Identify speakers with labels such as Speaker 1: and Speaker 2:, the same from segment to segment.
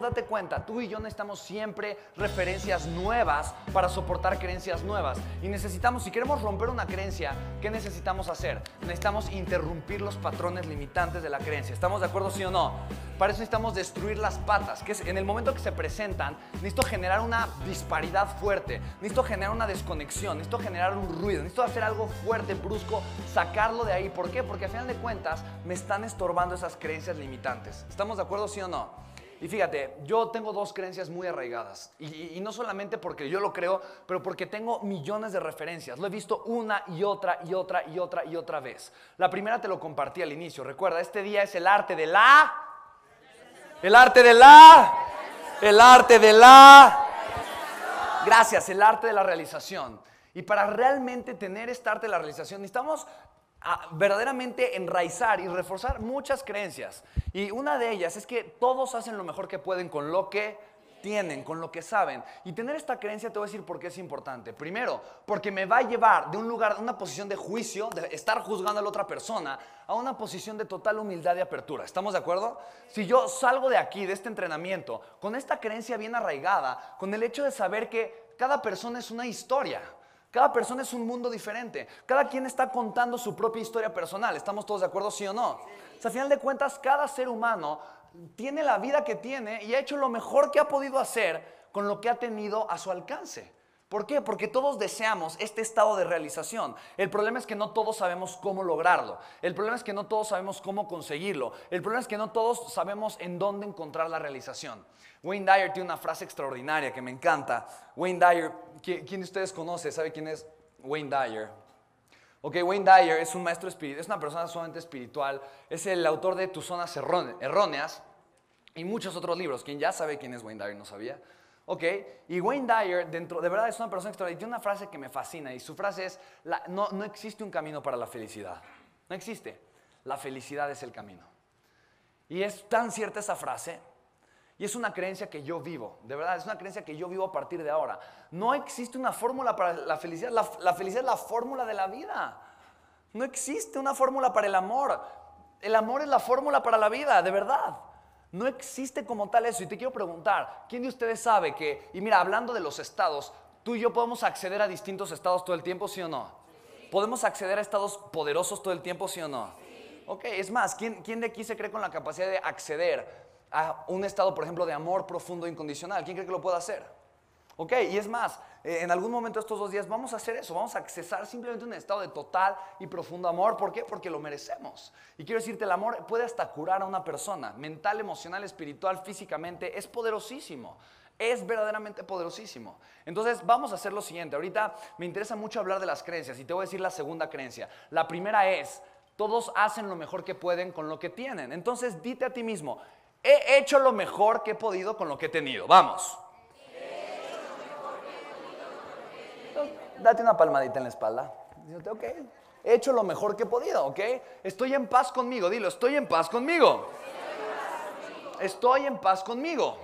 Speaker 1: Date cuenta, tú y yo necesitamos siempre referencias nuevas para soportar creencias nuevas. Y necesitamos, si queremos romper una creencia, ¿qué necesitamos hacer? Necesitamos interrumpir los patrones limitantes de la creencia. ¿Estamos de acuerdo, sí o no? Para eso necesitamos destruir las patas, que es en el momento que se presentan, necesito generar una disparidad fuerte, necesito generar una desconexión, necesito generar un ruido, necesito hacer algo fuerte, brusco, sacarlo de ahí. ¿Por qué? Porque a final de cuentas me están estorbando esas creencias limitantes. ¿Estamos de acuerdo, sí o no? Y fíjate, yo tengo dos creencias muy arraigadas. Y, no solamente porque yo lo creo, pero porque tengo millones de referencias. Lo he visto una y otra y otra y otra y otra vez. La primera te lo compartí al inicio. Recuerda, este día es el arte de la... El arte de la... El arte de la... Gracias, el arte de la realización. Y para realmente tener este arte de la realización necesitamos verdaderamente enraizar y reforzar muchas creencias. Y una de ellas es que todos hacen lo mejor que pueden con lo que tienen, con lo que saben. Y tener esta creencia te voy a decir por qué es importante. Primero, porque me va a llevar de un lugar, de una posición de juicio, de estar juzgando a la otra persona, a una posición de total humildad y apertura. ¿Estamos de acuerdo? Si yo salgo de aquí, de este entrenamiento, con esta creencia bien arraigada, con el hecho de saber que cada persona es una historia. Cada persona es un mundo diferente. Cada quien está contando su propia historia personal. ¿Estamos todos de acuerdo, sí o no? O sea, a final de cuentas, cada ser humano tiene la vida que tiene y ha hecho lo mejor que ha podido hacer con lo que ha tenido a su alcance. ¿Por qué? Porque todos deseamos este estado de realización. El problema es que no todos sabemos cómo lograrlo. El problema es que no todos sabemos cómo conseguirlo. El problema es que no todos sabemos en dónde encontrar la realización. Wayne Dyer tiene una frase extraordinaria que me encanta. Wayne Dyer, ¿quién de ustedes conoce? ¿Sabe quién es Wayne Dyer? Ok, Wayne Dyer es un maestro espiritual, es una persona sumamente espiritual, es el autor de Tus zonas erróneas y muchos otros libros. ¿Quién ya sabe quién es Wayne Dyer? ¿No sabía? ¿Ok? Y Wayne Dyer, dentro, de verdad es una persona extraordinaria. Tiene una frase que me fascina y su frase es, no, no existe un camino para la felicidad. No existe. La felicidad es el camino. Y es tan cierta esa frase y es una creencia que yo vivo, de verdad, es una creencia que yo vivo a partir de ahora. No existe una fórmula para la felicidad, la, la, felicidad es la fórmula de la vida. No existe una fórmula para el amor. El amor es la fórmula para la vida, de verdad. No existe como tal eso. Y te quiero preguntar, ¿quién de ustedes sabe que, y mira, hablando de los estados, tú y yo podemos acceder a distintos estados todo el tiempo, sí o no? ¿Podemos acceder a estados poderosos todo el tiempo, sí o no? Ok, es más, ¿quién, ¿quién de aquí se cree con la capacidad de acceder a un estado, por ejemplo, de amor profundo e incondicional? ¿Quién cree que lo puede hacer? Ok, y es más, eh, en algún momento estos dos días vamos a hacer eso, vamos a accesar simplemente un estado de total y profundo amor. ¿Por qué? Porque lo merecemos. Y quiero decirte, el amor puede hasta curar a una persona, mental, emocional, espiritual, físicamente, es poderosísimo. Es verdaderamente poderosísimo. Entonces vamos a hacer lo siguiente. Ahorita me interesa mucho hablar de las creencias y te voy a decir la segunda creencia. La primera es, todos hacen lo mejor que pueden con lo que tienen. Entonces dite a ti mismo, he hecho lo mejor que he podido con lo que he tenido. Vamos. Date una palmadita en la espalda. Dígate, ok, he hecho lo mejor que he podido, ok. Estoy en paz conmigo, dilo, estoy en paz conmigo. Estoy en paz conmigo.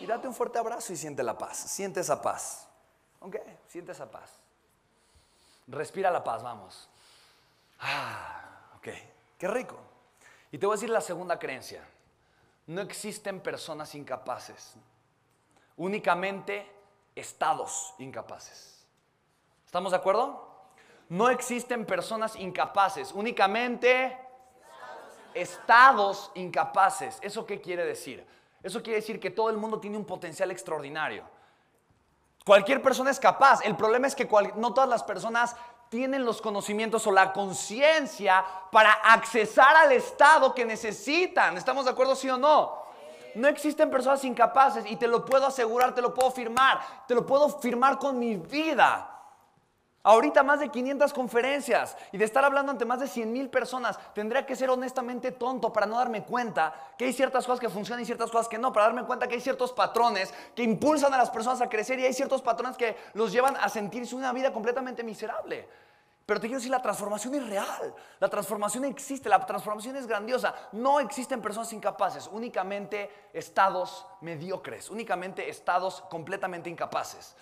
Speaker 1: Y date un fuerte abrazo y siente la paz, siente esa paz. Ok, siente esa paz. Respira la paz, vamos. Ah, ok, qué rico. Y te voy a decir la segunda creencia. No existen personas incapaces, únicamente estados incapaces. ¿Estamos de acuerdo? No existen personas incapaces, únicamente estados incapaces. ¿Eso qué quiere decir? Eso quiere decir que todo el mundo tiene un potencial extraordinario. Cualquier persona es capaz. El problema es que no todas las personas tienen los conocimientos o la conciencia para accesar al estado que necesitan. ¿Estamos de acuerdo, sí o no? No existen personas incapaces y te lo puedo asegurar, te lo puedo firmar, te lo puedo firmar con mi vida. Ahorita más de 500 conferencias y de estar hablando ante más de 100 mil personas, tendría que ser honestamente tonto para no darme cuenta que hay ciertas cosas que funcionan y ciertas cosas que no, para darme cuenta que hay ciertos patrones que impulsan a las personas a crecer y hay ciertos patrones que los llevan a sentirse una vida completamente miserable. Pero te quiero decir, la transformación es real, la transformación existe, la transformación es grandiosa. No existen personas incapaces, únicamente estados mediocres, únicamente estados completamente incapaces.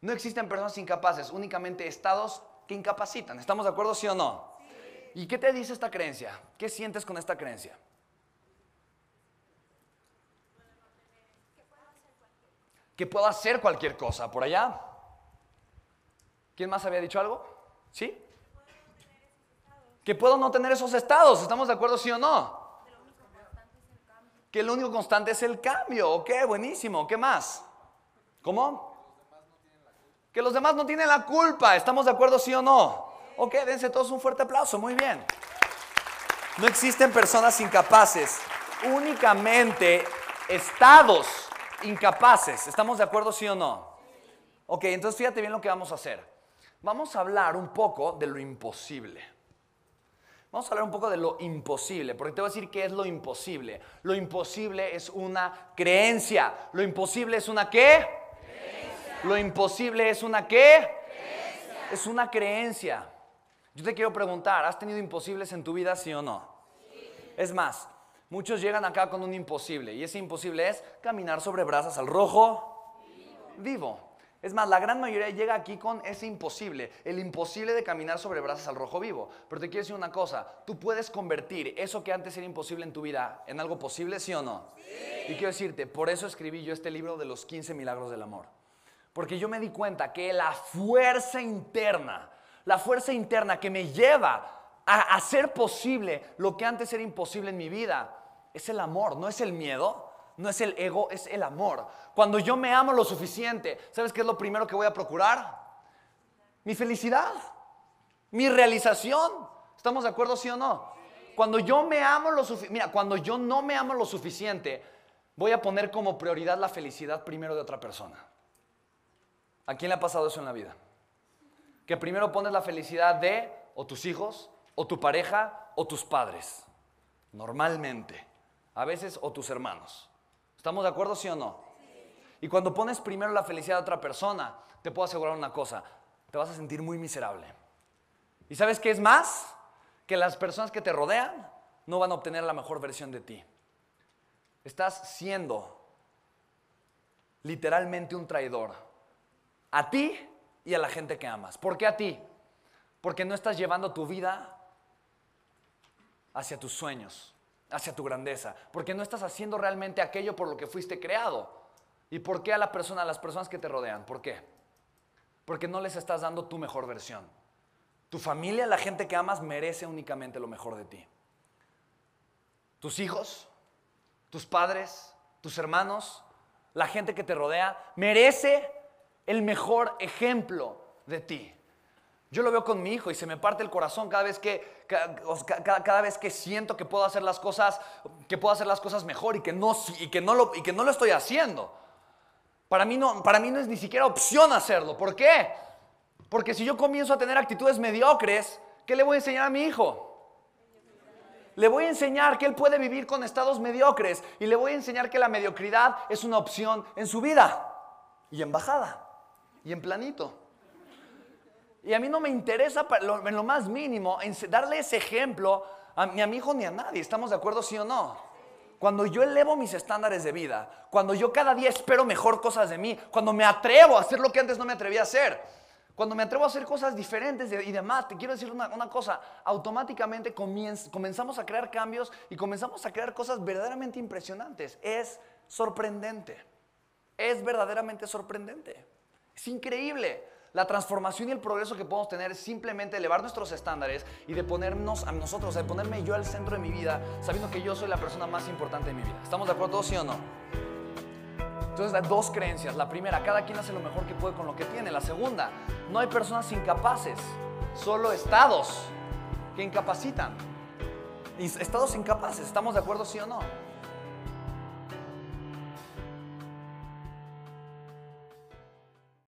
Speaker 1: No existen personas incapaces, únicamente estados que incapacitan. ¿Estamos de acuerdo, sí o no? ¿Y qué te dice esta creencia? ¿Qué sientes con esta creencia? Que puedo hacer cualquier cosa. ¿Por allá? ¿Quién más había dicho algo? ¿Sí? Que puedo no tener esos estados. ¿Estamos de acuerdo, sí o no? Que lo único constante es el cambio. Ok, buenísimo. ¿Qué más? ¿Cómo? Que los demás no tienen la culpa. ¿Estamos de acuerdo, sí o no? Ok, dense todos un fuerte aplauso. Muy bien. No existen personas incapaces, únicamente estados incapaces. ¿Estamos de acuerdo, sí o no? Ok, entonces fíjate bien lo que vamos a hacer. Vamos a hablar un poco de lo imposible. Vamos a hablar un poco de lo imposible, porque te voy a decir qué es lo imposible. Lo imposible es una creencia. Lo imposible es una qué? Lo imposible es una qué? Es una creencia. Yo te quiero preguntar, ¿has tenido imposibles en tu vida, sí o no? Es más, muchos llegan acá con un imposible y ese imposible es caminar sobre brasas al rojo vivo. Es más, la gran mayoría llega aquí con ese imposible, el imposible de caminar sobre brasas al rojo vivo. Pero te quiero decir una cosa, tú puedes convertir eso que antes era imposible en tu vida en algo posible, ¿sí o no? Y quiero decirte, por eso escribí yo este libro de los 15 milagros del amor. Porque yo me di cuenta que la fuerza interna, la fuerza interna que me lleva a hacer posible lo que antes era imposible en mi vida, es el amor, no es el miedo, no es el ego, es el amor. Cuando yo me amo lo suficiente, ¿sabes qué es lo primero que voy a procurar? Mi felicidad, mi realización. ¿Estamos de acuerdo, sí o no? Cuando yo me amo lo suficiente, mira, cuando yo no me amo lo suficiente, voy a poner como prioridad la felicidad primero de otra persona. ¿A quién le ha pasado eso en la vida? Que primero pones la felicidad de o tus hijos, o tu pareja, o tus padres. Normalmente. A veces o tus hermanos. ¿Estamos de acuerdo, sí o no? Y cuando pones primero la felicidad de otra persona, te puedo asegurar una cosa, te vas a sentir muy miserable. ¿Y sabes qué es más? Que las personas que te rodean no van a obtener la mejor versión de ti. Estás siendo literalmente un traidor a ti y a la gente que amas. ¿Por qué a ti? Porque no estás llevando tu vida hacia tus sueños, hacia tu grandeza. Porque no estás haciendo realmente aquello por lo que fuiste creado. ¿Y por qué a la persona, a las personas que te rodean? ¿Por qué? Porque no les estás dando tu mejor versión. Tu familia, la gente que amas, merece únicamente lo mejor de ti. Tus hijos, tus padres, tus hermanos, la gente que te rodea, merece el mejor ejemplo de ti. Yo lo veo con mi hijo y se me parte el corazón cada vez que, cada, vez que siento que puedo hacer las cosas, que puedo hacer las cosas mejor y que no, y que no, lo, y que no lo estoy haciendo. Para mí, no, para mí no es ni siquiera opción hacerlo. ¿Por qué? Porque si yo comienzo a tener actitudes mediocres, ¿qué le voy a enseñar a mi hijo? Le voy a enseñar que él puede vivir con estados mediocres y le voy a enseñar que la mediocridad es una opción en su vida y en bajada y en planito. Y a mí no me interesa en lo más mínimo darle ese ejemplo ni a mi hijo ni a nadie. ¿Estamos de acuerdo, sí o no? Cuando yo elevo mis estándares de vida, cuando yo cada día espero mejor cosas de mí, cuando me atrevo a hacer lo que antes no me atrevía a hacer, Cuando me atrevo a hacer cosas diferentes y demás, te quiero decir una, una cosa, automáticamente comienz- comenzamos a crear cambios y comenzamos a crear cosas verdaderamente impresionantes. Es sorprendente. Es verdaderamente sorprendente. Es increíble. La transformación y el progreso que podemos tener es simplemente elevar nuestros estándares y de ponernos a nosotros, de ponerme yo al centro de mi vida, sabiendo que yo soy la persona más importante de mi vida. ¿Estamos de acuerdo sí o no? Entonces, hay dos creencias. La primera, cada quien hace lo mejor que puede con lo que tiene. La segunda, no hay personas incapaces, solo estados que incapacitan. Estados incapaces, ¿estamos de acuerdo, sí o no?